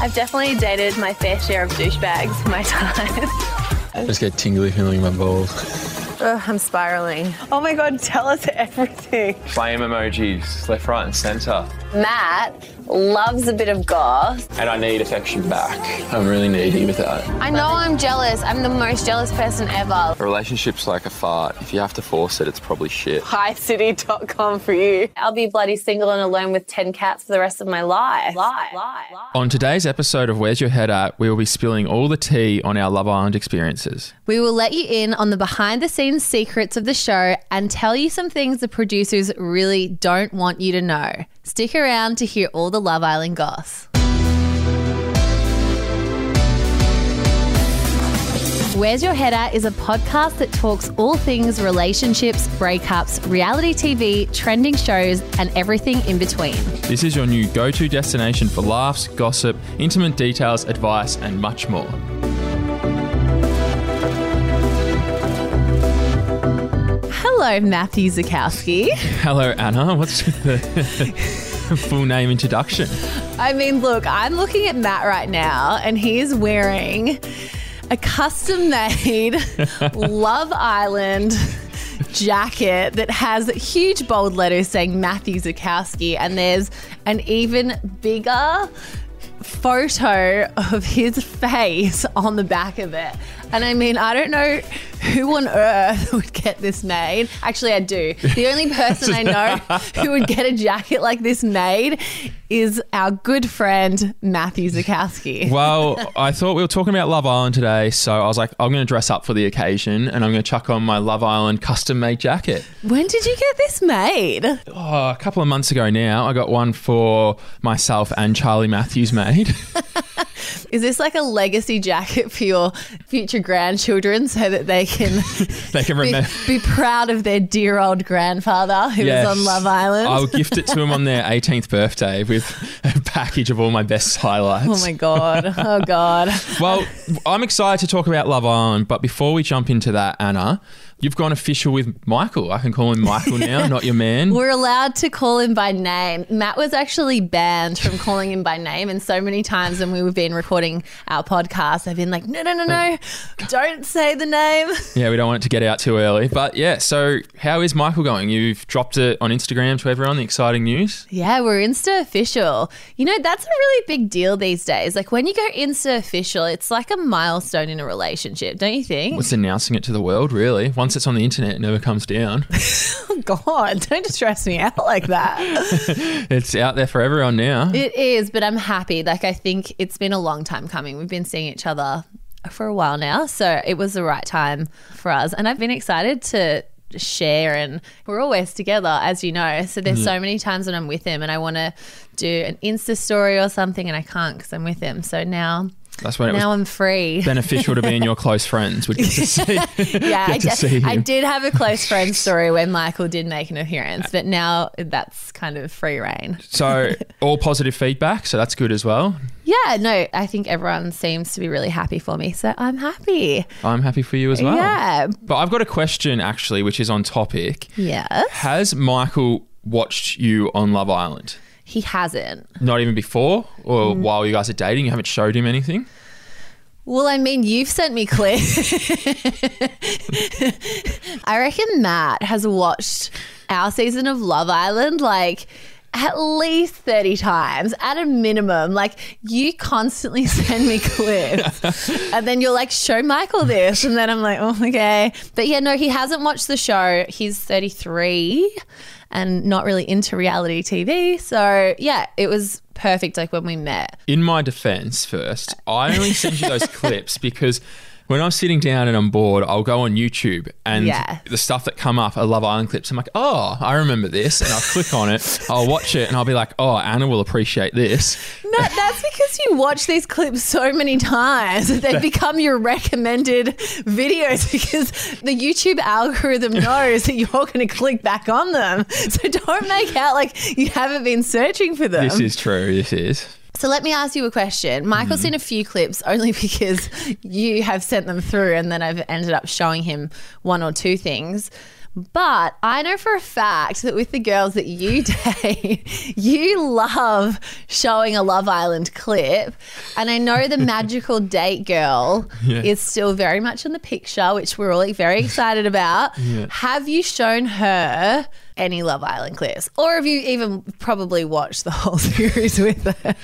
I've definitely dated my fair share of douchebags in my time. I just get tingly feeling in my balls. Ugh, I'm spiraling. Oh my god, tell us everything. Flame emojis, left, right, and centre. Matt loves a bit of goth. And I need affection back. I'm really needy with that. I know I'm jealous. I'm the most jealous person ever. A relationship's like a fart. If you have to force it, it's probably shit. HighCity.com for you. I'll be bloody single and alone with 10 cats for the rest of my life. Life. Life. On today's episode of Where's Your Head At, we will be spilling all the tea on our Love Island experiences. We will let you in on the behind the scenes secrets of the show and tell you some things the producers really don't want you to know. Stick around to hear all the Love Island goss. Where's Your Head At is a podcast that talks all things relationships, breakups, reality TV, trending shows, and everything in between. This is your new go to destination for laughs, gossip, intimate details, advice, and much more. Hello, Matthew Zukowski. Hello, Anna. What's the full name introduction? I mean, look, I'm looking at Matt right now, and he is wearing a custom made Love Island jacket that has huge bold letters saying Matthew Zukowski, and there's an even bigger photo of his face on the back of it. And I mean, I don't know who on earth would get this made. Actually, I do. The only person I know who would get a jacket like this made is our good friend Matthew Zukowski. Well, I thought we were talking about Love Island today, so I was like, I'm going to dress up for the occasion and I'm going to chuck on my Love Island custom made jacket. When did you get this made? Oh, a couple of months ago now, I got one for myself and Charlie Matthews made. Is this like a legacy jacket for your future grandchildren so that they can they can be, remember. be proud of their dear old grandfather who Yes. was on Love Island? I'll gift it to them on their 18th birthday with a package of all my best highlights. Oh my god! Oh god! Well, I'm excited to talk about Love Island, but before we jump into that, Anna, you've gone official with Michael. I can call him Michael now, not your man. We're allowed to call him by name. Matt was actually banned from calling him by name, and so many times when we've been recording our podcast, I've been like, "No, no, no, no! Don't say the name." Yeah, we don't want it to get out too early. But yeah, so how is Michael going? You've dropped it on Instagram to everyone, the exciting news. Yeah, we're Insta official. You know, that's a really big deal these days. Like when you go Insta official, it's like a milestone in a relationship, don't you think? It's announcing it to the world, really? Once it's on the internet, it never comes down. Oh God, don't stress me out like that. it's out there for everyone now. It is, but I'm happy. Like I think it's been a long time coming. We've been seeing each other for a while now, so it was the right time for us. And I've been excited to share and we're always together as you know so there's so many times when i'm with him and i want to do an insta story or something and i can't because i'm with him so now That's when it was now i'm free beneficial to be in your close friends. Would to see. yeah I, to did- see I did have a close friend story where michael did make an appearance but now that's kind of free reign So all positive feedback, so that's good as well. Yeah, no, I think everyone seems to be really happy for me. So I'm happy. I'm happy for you as well. Yeah. But I've got a question actually, which is on topic. Yes. Has Michael watched you on Love Island? He hasn't. Not even before or Mm. while you guys are dating? You haven't showed him anything? Well, I mean, you've sent me clips. I reckon Matt has watched our season of Love Island like at least 30 times at a minimum. Like, you constantly send me clips and then you're like, show Michael this. And then I'm like, oh, okay. But yeah, no, he hasn't watched the show. He's 33 and not really into reality TV. So yeah, it was perfect like when we met. In my defense, first, I only send you those clips because when I'm sitting down and I'm bored, I'll go on YouTube and Yeah. the stuff that come up are Love Island clips. I'm like, oh, I remember this. And I'll click on it, I'll watch it, and I'll be like, oh, Anna will appreciate this. No, that's because you watch these clips so many times that they become your recommended videos because the YouTube algorithm knows that you're going to click back on them. So don't make out like you haven't been searching for them. This is true. This is. So let me ask you a question. Michael's mm-hmm. seen a few clips only because you have sent them through and then I've ended up showing him one or two things. But I know for a fact that with the girls that you date, you love showing a Love Island clip. And I know the magical date girl is still very much in the picture, which we're all very excited about. Have you shown her any Love Island clips? Or have you even probably watched the whole series with her?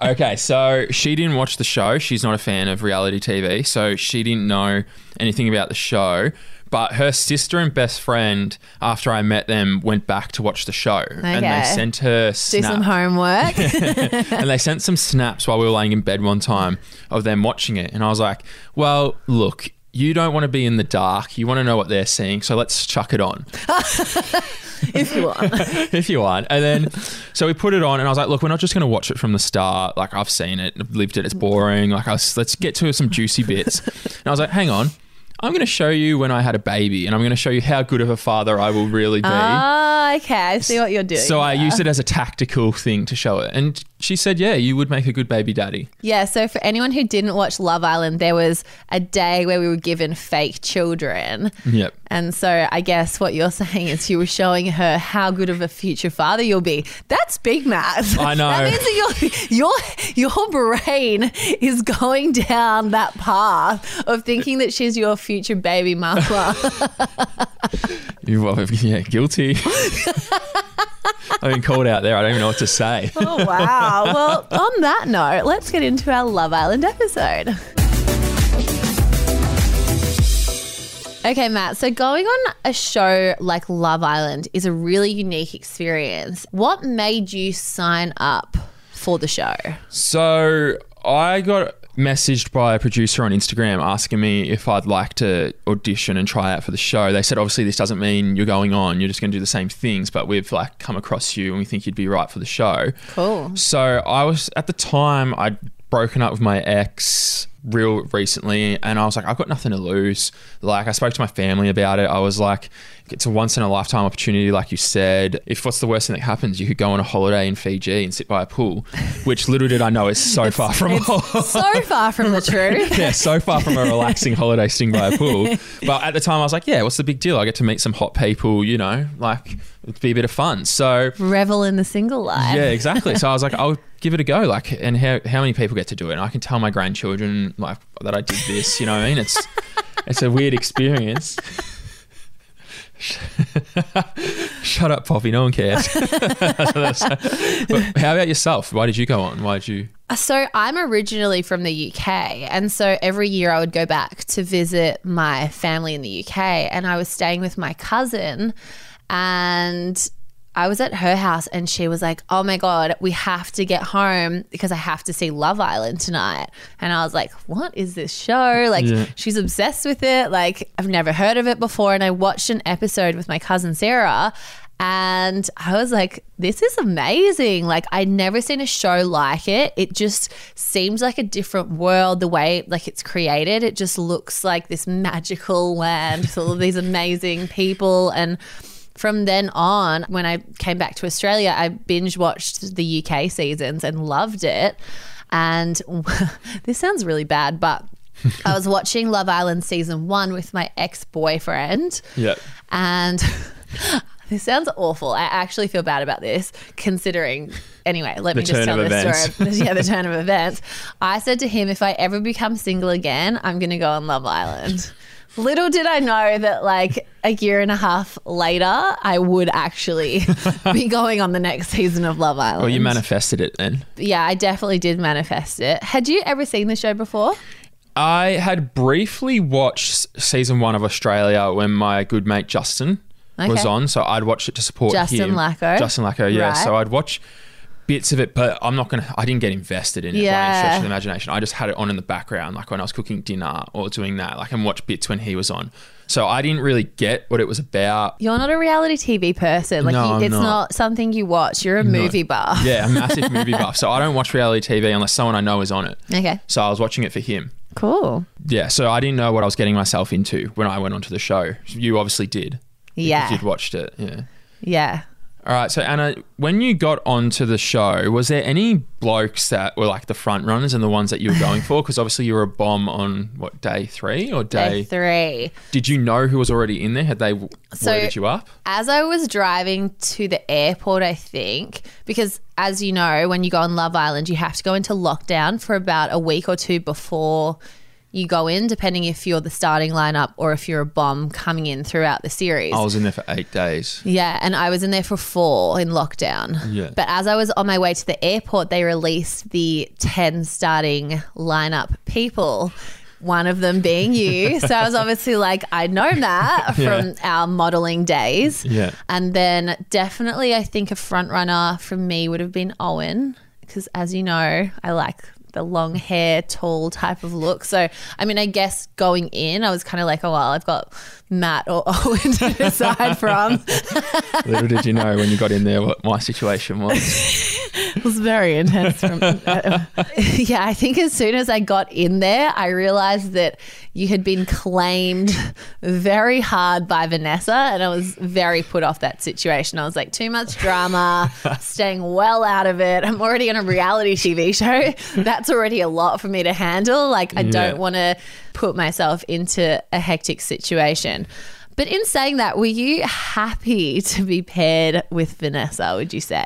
Okay, so she didn't watch the show. She's not a fan of reality TV, so she didn't know anything about the show. But her sister and best friend, after I met them, went back to watch the show, and they sent her Do some homework. and they sent some snaps while we were laying in bed one time of them watching it, and I was like, "Well, look." You don't want to be in the dark. You want to know what they're seeing. So let's chuck it on. if you want. if you want. And then, so we put it on, and I was like, look, we're not just going to watch it from the start. Like, I've seen it, I've lived it, it's boring. Like, I was, let's get to some juicy bits. And I was like, hang on. I'm going to show you when I had a baby, and I'm going to show you how good of a father I will really be. Ah, okay. I see what you're doing. so I there. used it as a tactical thing to show it. And she said, yeah, you would make a good baby daddy. Yeah, so for anyone who didn't watch Love Island, there was a day where we were given fake children. Yep. And so I guess what you're saying is you were showing her how good of a future father you'll be. That's big, Matt. I know. That means that your your your brain is going down that path of thinking that she's your future baby. You- well, yeah, guilty. I've been called out there. I don't even know what to say. oh wow. Well, on that note, let's get into our Love Island episode. Okay, Matt. So going on a show like Love Island is a really unique experience. What made you sign up for the show? So I got messaged by a producer on Instagram asking me if I'd like to audition and try out for the show. They said obviously this doesn't mean you're going on, you're just going to do the same things, but we've like come across you and we think you'd be right for the show. Cool. So I was at the time I'd broken up with my ex real recently and I was like I've got nothing to lose. Like I spoke to my family about it. I was like it's a once in a lifetime opportunity like you said. If what's the worst thing that happens you could go on a holiday in Fiji and sit by a pool, which little did I know is so far from So far from the truth. yeah, so far from a relaxing holiday sitting by a pool. But at the time, I was like, yeah, what's the big deal? I get to meet some hot people, you know, like it'd be a bit of fun. So Revel in the single life. yeah, exactly. So I was like, I'll give it a go. Like, and how how many people get to do it? And I can tell my grandchildren like that I did this. You know what I mean? It's it's a weird experience. Shut up, Poppy. No one cares. but how about yourself? Why did you go on? Why did you? Uh, so I'm originally from the UK, and so every year I would go back to visit my family in the UK, and I was staying with my cousin, and I was at her house, and she was like, "Oh my god, we have to get home because I have to see Love Island tonight," and I was like, "What is this show?" Like Yeah. she's obsessed with it. Like I've never heard of it before, and I watched an episode with my cousin Sarah. And I was like, this is amazing. Like, I'd never seen a show like it. It just seems like a different world, the way like it's created. It just looks like this magical land with all of these amazing people. And from then on, when I came back to Australia, I binge watched the UK seasons and loved it. And this sounds really bad, but I was watching Love Island season one with my ex boyfriend. Yeah. And this sounds awful. I actually feel bad about this, considering. Anyway, let The me just tell this events. story. yeah, the turn of events. I said to him, if I ever become single again, I'm going to go on Love Island. Little did I know that, like a year and a half later, I would actually be going on the next season of Love Island. Well, you manifested it then. Yeah, I definitely did manifest it. Had you ever seen the show before? I had briefly watched season one of Australia when my good mate Justin was on, so I'd watch it to support Justin him. Lacko? Justin Lacko, yeah. Right. So I'd watch bits of it, but I'm not gonna. I didn't get invested in it by any Yeah. stretch of the imagination. I just had it on in the background, like when I was cooking dinner or doing that, like and watch bits when he was on. So I didn't really get what it was about. You're not a reality TV person. Like, No, you, it's not. not. something you watch. You're a movie buff. Yeah, a massive movie buff. So I don't watch reality TV unless someone I know is on it. Okay. So I was watching it for him. Cool. Yeah, so I didn't know what I was getting myself into when I went onto the show. You obviously did. Yeah. If you'd watched it, yeah. Yeah. All right, so Anna, when you got onto the show, was there any blokes that were like the front runners and the ones that you were going for? Because obviously you were a bomb on what day three or Day day? three. Did you know who was already in there? Had they So- loaded you up? As I was driving to the airport, I think, because as you know, when you go on Love Island, you have to go into lockdown for about a week or two before you go in, depending if you're the starting lineup or if you're a bomb coming in throughout the series. I was in there for eight days. Yeah, and I was in there for four in lockdown. Yeah. But as I was on my way to the airport, they released the 10 starting lineup people. One of them being you. So I was obviously like, I'd known that Yeah. from our modeling days. Yeah. And then definitely, I think a front runner for me would have been Owen, because as you know, I like the long hair, tall type of look. So, I mean, I guess going in, I was kind of like, oh, well, I've got Matt or Owen to decide from. Little did you know when you got in there what my situation was. It was very intense. From, uh, yeah, I think as soon as I got in there, I realized that you had been claimed very hard by Vanessa, and I was very put off that situation. I was like, too much drama, staying well out of it. I'm already on a reality TV show. That's already a lot for me to handle. Like, I Yeah. don't want to put myself into a hectic situation. But in saying that, were you happy to be paired with Vanessa, would you say?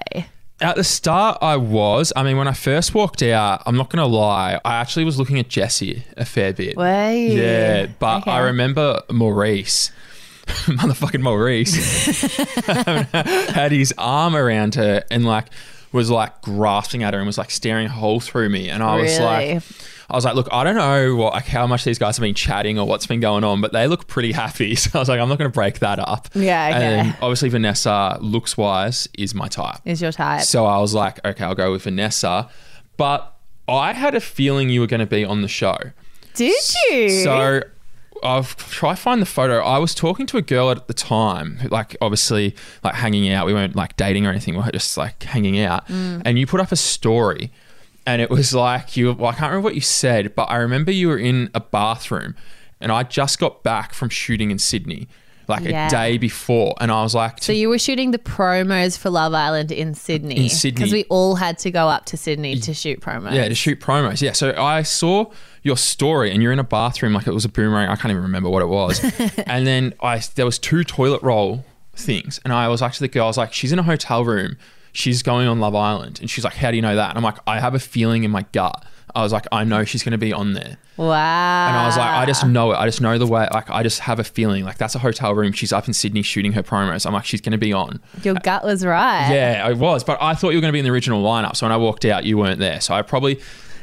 At the start, I was. I mean, when I first walked out, I'm not going to lie, I actually was looking at Jessie a fair bit. You? Yeah, but Okay. I remember Maurice, motherfucking Maurice, had his arm around her and like was like grasping at her and was like staring a hole through me. And I was Really? like, I was like, look, I don't know what, like how much these guys have been chatting or what's been going on, but they look pretty happy. So I was like, I'm not going to break that up. Yeah, okay. And obviously Vanessa, looks wise, is my type. Is your type? So I was like, okay, I'll go with Vanessa. But I had a feeling you were going to be on the show. Did you? So I've tried to find the photo. I was talking to a girl at the time, like obviously like hanging out. We weren't like dating or anything. We were just like hanging out. Mm. And you put up a story, and it was like you. Well, I can't remember what you said, but I remember you were in a bathroom, and I just got back from shooting in Sydney, like Yeah. a day before, and I was like, So you were shooting the promos for Love Island in Sydney. In Sydney. Because we all had to go up to Sydney to shoot promos. Yeah, to shoot promos. Yeah. So I saw your story and you're in a bathroom like it was a boomerang. I can't even remember what it was. and then I there was two toilet roll things. And I was like to the girl, I was like, she's in a hotel room. She's going on Love Island. And she's like, How do you know that? And I'm like, I have a feeling in my gut. I was like, I know she's gonna be on there. Wow. And I was like, I just know it. I just know the way. Like, I just have a feeling. Like, that's a hotel room. She's up in Sydney shooting her promos. I'm like, she's going to be on. Your uh, gut was right. Yeah, I was, but I thought you were going to be in the original lineup. So when I walked out, you weren't there. So I probably,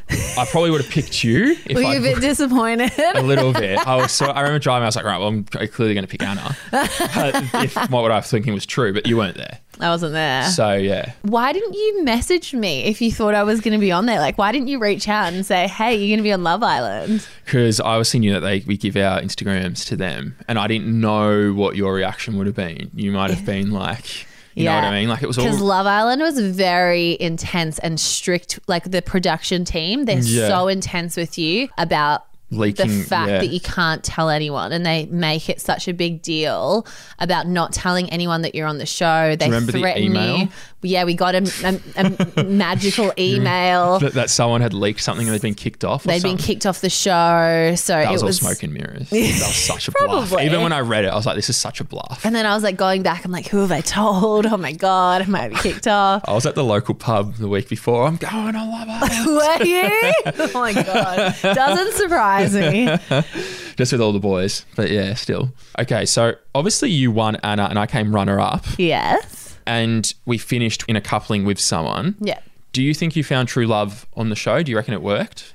I probably would have picked you if Were you I a bit disappointed? a little bit. I was so I remember driving. I was like, right, well, I'm clearly going to pick Anna if what I was thinking was true, but you weren't there. I wasn't there. So yeah, why didn't you message me if you thought I was going to be on there? Like, why didn't you reach out and say, hey, you're going to be on Love Island? because I obviously knew that they we give our Instagrams to them, and I didn't know what your reaction would have been. You might have been like, you know what I mean? Like it was all Because Love Island was very intense and strict. Like the production team, they're Yeah. so intense with you about leaking. the fact yeah. that you can't tell anyone and they make it such a big deal about not telling anyone that you're on the show. They the threaten email? you. Yeah, we got a, a, a magical email. that, that someone had leaked something and they'd been kicked off. They'd been kicked off the show. So That it was, was all smoke and mirrors. That was such a bluff. Even when I read it, I was like, this is such a bluff. And then I was like going back, I'm like, who have I told? Oh my God, am I might be kicked off. I was at the local pub the week before. I'm going on Love Island. Were you? Oh my God. Doesn't surprise me. just with all the boys. But yeah, still. Okay, so obviously you won Anna and I came runner up Yes. and we finished in a coupling with someone. Yeah. Do you think you found true love on the show? Do you reckon it worked?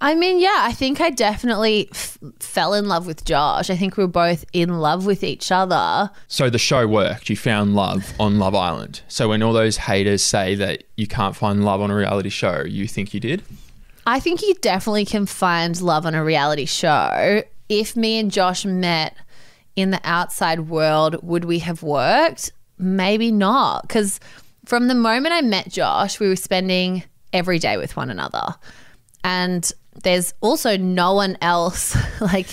I mean, yeah, I think I definitely f- fell in love with Josh. I think we were both in love with each other. So the show worked. You found love on Love Island. So when all those haters say that you can't find love on a reality show, you think you did? I think you definitely can find love on a reality show. If me and Josh met in the outside world, would we have worked? Maybe not. Because from the moment I met Josh, we were spending every day with one another. And there's also no one else like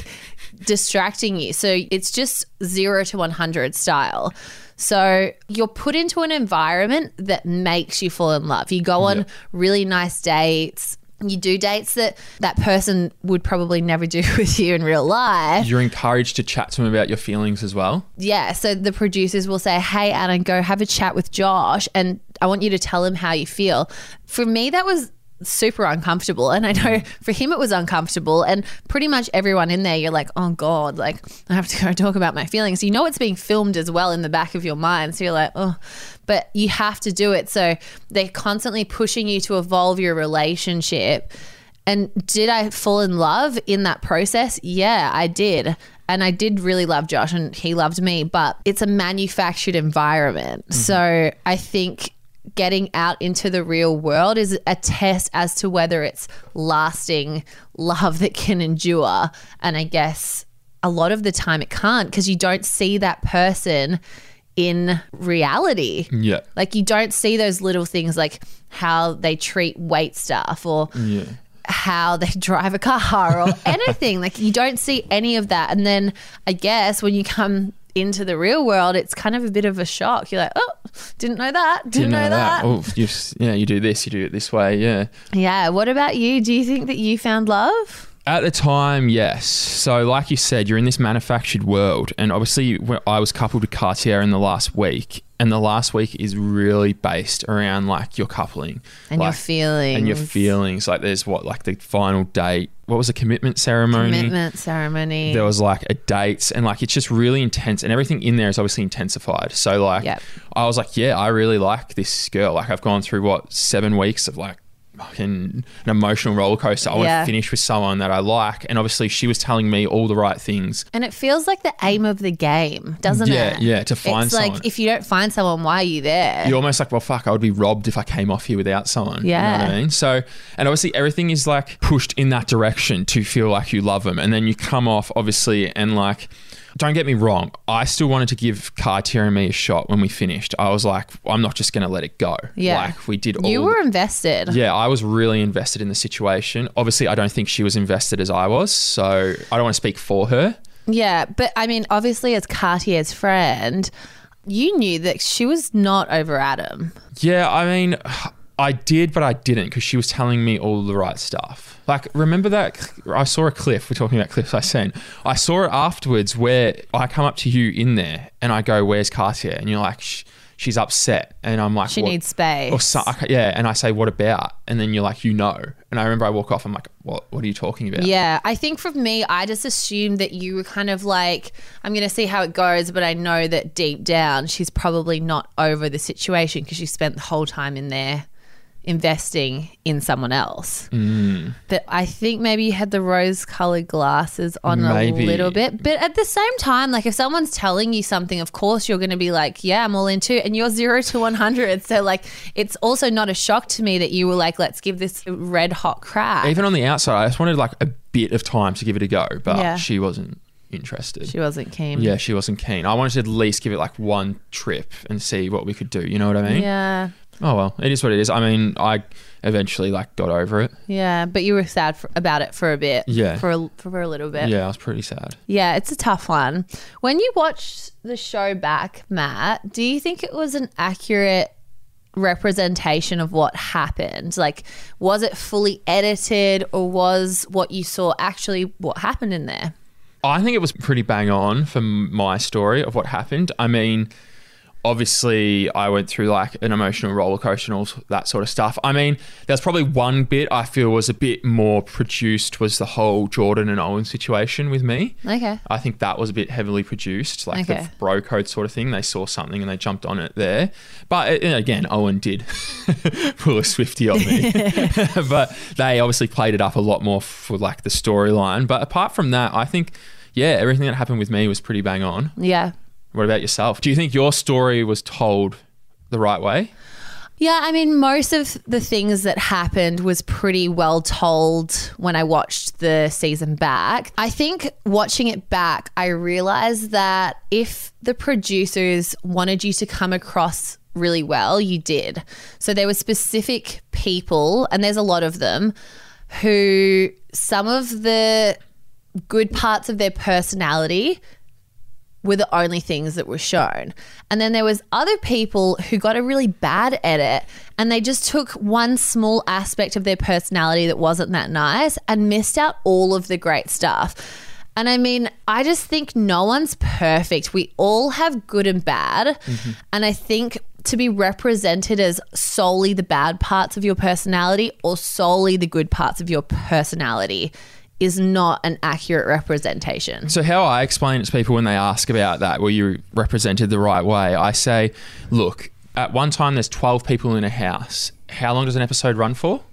distracting you. So it's just zero to 100 style. So you're put into an environment that makes you fall in love. You go on Yeah. really nice dates. You do dates that that person would probably never do with you in real life. You're encouraged to chat to him about your feelings as well. Yeah, so the producers will say, "Hey, Anna, go have a chat with Josh, and I want you to tell him how you feel." For me, that was super uncomfortable, and I know mm. for him it was uncomfortable, and pretty much everyone in there, you're like, "Oh God, like I have to go talk about my feelings." You know, it's being filmed as well in the back of your mind, so you're like, "Oh," but you have to do it. So they're constantly pushing you to evolve your relationship. And did I fall in love in that process? Yeah, I did. And I did really love Josh and he loved me, but it's a manufactured environment. Mm-hmm. So I think getting out into the real world is a test as to whether it's lasting love that can endure. And I guess a lot of the time it can't because you don't see that person in reality. Yeah. Like you don't see those little things like how they treat weight stuff or how they drive a car or anything. like you don't see any of that. And then I guess when you come into the real world, it's kind of a bit of a shock. You're like, oh, didn't know that. Didn't know, that. Oh, you yeah, you do this, you do it this way. Yeah. Yeah. What about you? Do you think that you found love? At the time, yes. So, like you said, you're in this manufactured world, and obviously, I was coupled with Cartier in the last week, and the last week is really based around like your coupling And your feelings. and your feelings. Like, there's what like the final date. What was the commitment ceremony? Commitment ceremony. There was like a date, and like it's just really intense, and everything in there is obviously intensified. So, like, Yep. I was like, yeah, I really like this girl. Like, I've gone through what seven weeks of like. Fucking an emotional roller coaster. I want to finish with someone that I like, and obviously she was telling me all the right things. and it feels like the aim of the game, doesn't Yeah, it? yeah, yeah, to find it's someone. like if you don't find someone, why are you there? You're almost like, well, fuck, I would be robbed if I came off here without someone. You know Yeah. what I mean? So, and obviously everything is like pushed in that direction to feel like you love them. And then you come off, obviously, and like, don't get me wrong, I still wanted to give Cartier and me a shot when we finished. I was like, I'm not just going to let it go. Yeah. Like, we did all you the- were invested. Yeah, I was really invested in the situation. Obviously, I don't think she was invested as I was. So I don't want to speak for her. Yeah, but I mean, obviously, as Cartier's friend, you knew that she was not over Adam. Yeah, I mean, I did, but I didn't because she was telling me all the right stuff. Like, remember that? I saw a cliff. We're talking about cliffs I sent. I saw it afterwards where I come up to you in there and I go, Where's Cartier? And you're like, She's upset. And I'm like, She "What?" needs space. Or so, I- yeah, and I say, What about? And then you're like, You know. And I remember I walk off, I'm like, What, what are you talking about? Yeah, I think for me, I just assumed that you were kind of like, I'm going to see how it goes, but I know that deep down she's probably not over the situation because she spent the whole time in there investing in someone else. Mm. But I think maybe you had the rose colored glasses on Maybe. a little bit. But at the same time, like if someone's telling you something, of course you're going to be like, yeah, I'm all into it. And you're zero to 100. So, like, it's also not a shock to me that you were like, let's give this red hot crack. Even on the outside, I just wanted like a bit of time to give it a go, but Yeah. she wasn't interested. she wasn't keen. Yeah, she wasn't keen. I wanted to at least give it like one trip and see what we could do. You know what I mean? Yeah. Oh well, it is what it is. I mean, I eventually like got over it. Yeah, but you were sad for, about it for a bit. Yeah. For a, for a little bit. Yeah, I was pretty sad. Yeah, it's a tough one. When you watched the show back, Matt, do you think it was an accurate representation of what happened? Like, was it fully edited or was what you saw actually what happened in there? I think it was pretty bang on for my story of what happened. I mean, obviously, I went through like an emotional roller coaster and all that sort of stuff. I mean, there's probably one bit I feel was a bit more produced was the whole Jordan and Owen situation with me. Okay. I think that was a bit heavily produced, like Okay. the bro code sort of thing. They saw something and they jumped on it there. But uh, again, Owen did pull a Swifty on me. but they obviously played it up a lot more for like the storyline. But apart from that, I think, yeah, everything that happened with me was pretty bang on. Yeah. What about yourself? Do you think your story was told the right way? Yeah, I mean, most of the things that happened was pretty well told when I watched the season back. I think watching it back, I realized that if the producers wanted you to come across really well, you did. So there were specific people, and there's a lot of them, who some of the good parts of their personality were the only things that were shown. And then there was other people who got a really bad edit and they just took one small aspect of their personality that wasn't that nice and missed out all of the great stuff. And I mean, I just think no one's perfect. We all have good and bad. Mm-hmm. And I think to be represented as solely the bad parts of your personality or solely the good parts of your personality is not an accurate representation. So how I explain it to people when they ask about that, were you represented the right way? I say, look, at one time there's 12 people in a house. How long does an episode run for?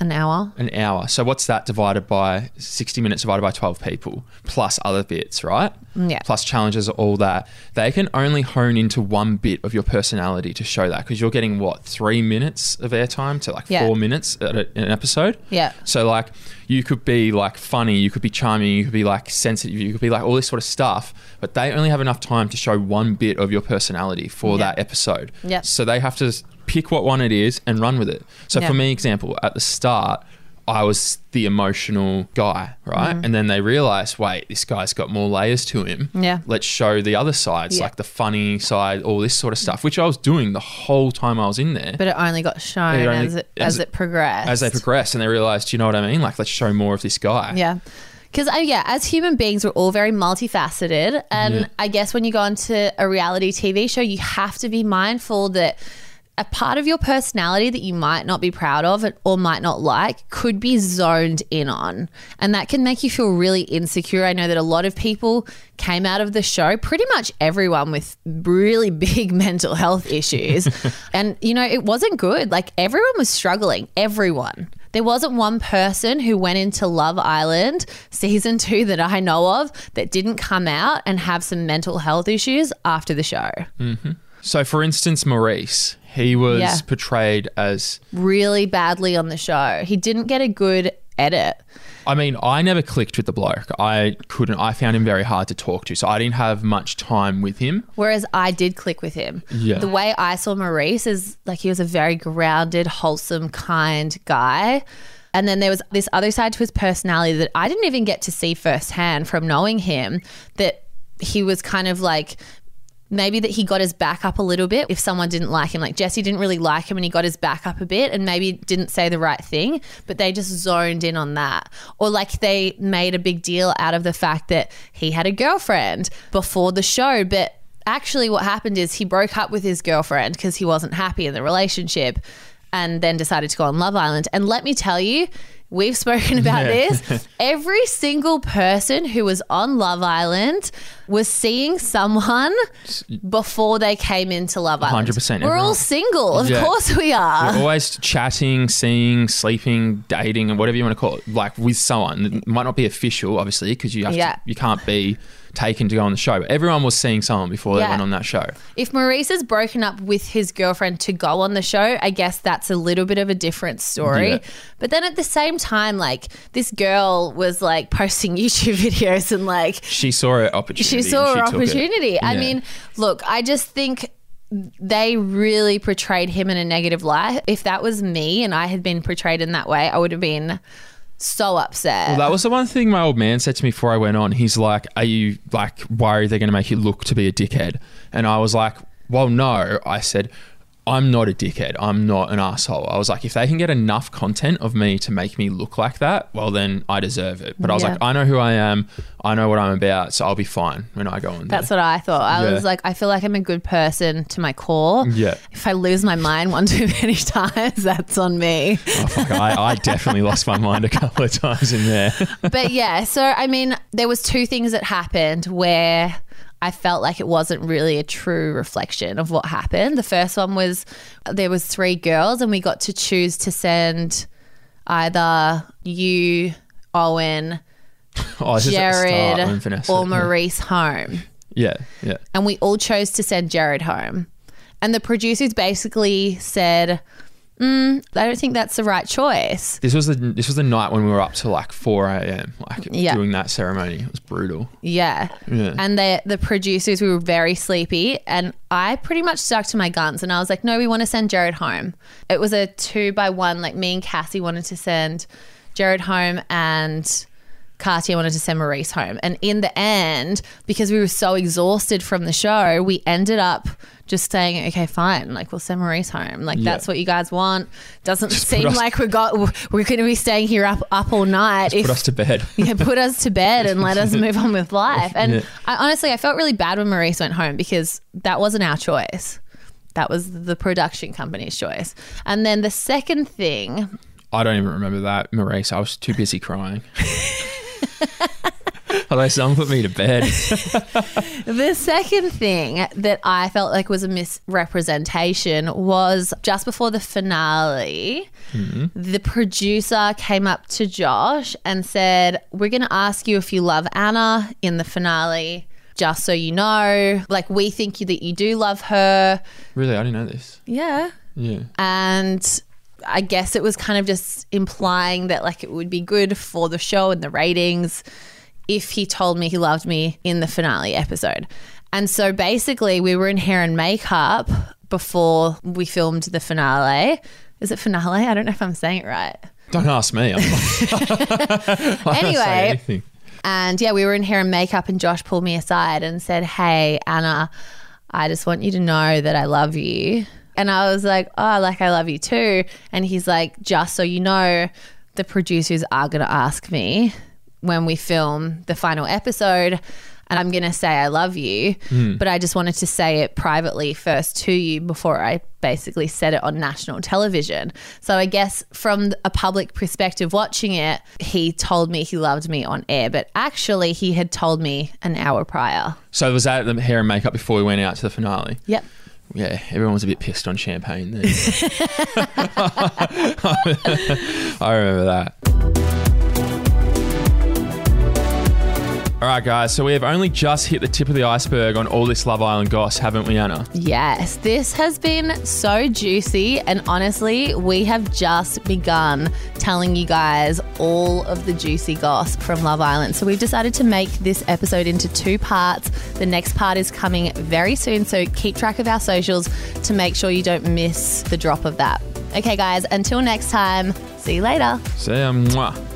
An hour? An hour. So what's that divided by 60 minutes divided by 12 people plus other bits, right? Mm, yeah. Plus challenges, all that. They can only hone into one bit of your personality to show that because you're getting what, three minutes of airtime to like Yeah. four minutes at a, an episode? Yeah. So like you could be like funny, you could be charming, you could be like sensitive, you could be like all this sort of stuff, but they only have enough time to show one bit of your personality for Yeah. that episode. Yeah. So they have to pick what one it is and run with it. So Yeah. for me, example, at the start, I was the emotional guy, right? Mm-hmm. And then they realized, wait, this guy's got more layers to him. Yeah. Let's show the other sides, Yeah. like the funny side, all this sort of stuff, which I was doing the whole time I was in there But it only got shown It only- as, it, as as it- progressed. as they progressed and they realized, you know what I mean? Like, let's show more of this guy. Yeah. Because yeah, as human beings, we're all very multifaceted, and Yeah. I guess when you go onto a reality TV show, you have to be mindful that a part of your personality that you might not be proud of or might not like could be zoned in on, and that can make you feel really insecure. I know that a lot of people came out of the show, pretty much everyone with really big mental health issues, and you know it wasn't good. Like everyone was struggling, everyone. There wasn't one person who went into Love Island season two that I know of that didn't come out and have some mental health issues after the show. Mm-hmm. So, for instance, Maurice, he was Yeah. portrayed as. Really badly on the show. He didn't get a good edit. I mean, I never clicked with the bloke. I couldn't. I found him very hard to talk to, so I didn't have much time with him. Whereas I did click with him. Yeah. The way I saw Maurice is like he was a very grounded, wholesome, kind guy. And then there was this other side to his personality that I didn't even get to see firsthand from knowing him that he was kind of like maybe that he got his back up a little bit if someone didn't like him. Like Jessie didn't really like him and he got his back up a bit and maybe didn't say the right thing, but they just zoned in on that. Or like they made a big deal out of the fact that he had a girlfriend before the show, but actually what happened is he broke up with his girlfriend because he wasn't happy in the relationship and then decided to go on Love Island. And let me tell you, we've spoken about this. Every single person who was on Love Island was seeing someone before they came into Love Island. 100%, We're all single. Of Yeah. course we are. You're always chatting, seeing, sleeping, dating, and whatever you want to call it, like with someone. It might not be official, obviously, because you have Yeah. to, you can't be taken to go on the show. But everyone was seeing someone before they went on that show. If Maurice has broken up with his girlfriend to go on the show, I guess that's a little bit of a different story. Yeah. But then at the same time, like this girl was like posting YouTube videos and like She saw an opportunity. she saw her it. opportunity. I Yeah. mean, look, I just think they really portrayed him in a negative light. If that was me and I had been portrayed in that way, I would have been so upset. Well, that was the one thing my old man said to me before I went on. He's like, "Are you like worried they're going to make you look to be a dickhead?" And I was like, "Well, no." I said, "I'm not a dickhead. I'm not an asshole." I was like, "If they can get enough content of me to make me look like that, well, then I deserve it." But I was Yeah. like, "I know who I am. I know what I'm about, so I'll be fine when I go on." That's there. what I thought. I Yeah. was like, I feel like I'm a good person to my core. Yeah. If I lose my mind one too many times, that's on me. Oh, fuck, I, I definitely lost my mind a couple of times in there. but yeah, so I mean, there was two things that happened where I felt like it wasn't really a true reflection of what happened. The first one was there was three girls and we got to choose to send either you, Owen, Oh, this is at the start Jared, or Maurice home. Yeah, yeah. and we all chose to send Jared home. And the producers basically said, mm, I don't think that's the right choice. This was the this was the night when we were up to like four a.m. Like Yeah. doing that ceremony. It was brutal. Yeah. Yeah. And the the producers we were very sleepy and I pretty much stuck to my guns and I was like, no, we want to send Jared home. It was a two by one, like me and Cassie wanted to send Jared home and Katia wanted to send Maurice home. And in the end, because we were so exhausted from the show, we ended up just saying, okay, fine, like we'll send Maurice home. Like that's what you guys want. Doesn't seem us- like we got we're going to be staying here up up all night. if Put us to bed. yeah, put us to bed and let us move on with life. And Yeah. I honestly, I felt really bad when Maurice went home because that wasn't our choice. That was the production company's choice. And then the second thing, I don't even remember that, Maurice. I was too busy crying. Although someone put me to bed. the second thing that I felt like was a misrepresentation was just before the finale, hmm. the producer came up to Josh and said, We're going to ask you if you love Anna in the finale. Just so you know, like we think that you do love her. really, I didn't know this. Yeah. Yeah. and I guess it was kind of just implying that like it would be good for the show and the ratings if he told me he loved me in the finale episode. And so basically we were in hair and makeup before we filmed the finale. Is it finale? I don't know if I'm saying it right. Don't ask me. I'm not, I don't say Anyway. And yeah, we were in hair and makeup, and Josh pulled me aside and said, Hey, Anna, I just want you to know that I love you. And I was like, Oh, like, I love you too. And he's like, Just so you know, the producers are going to ask me when we film the final episode. And I'm going to say I love you, hmm. but I just wanted to say it privately first to you before I basically said it on national television. So I guess from a public perspective watching it, he told me he loved me on air, but actually he had told me an hour prior. So was that the hair and makeup before we went out to the finale? Yep. Yeah, everyone was a bit pissed on champagne then. I remember that. Right, guys. So we have only just hit the tip of the iceberg on all this Love Island goss, haven't we, Anna? Yes, this has been so juicy, and honestly, we have just begun telling you guys all of the juicy goss from Love Island. So, we've decided to make this episode into two parts. The next part is coming very soon, so keep track of our socials to make sure you don't miss the drop of that. Okay, guys, until next time, see you later. See ya. Mwah.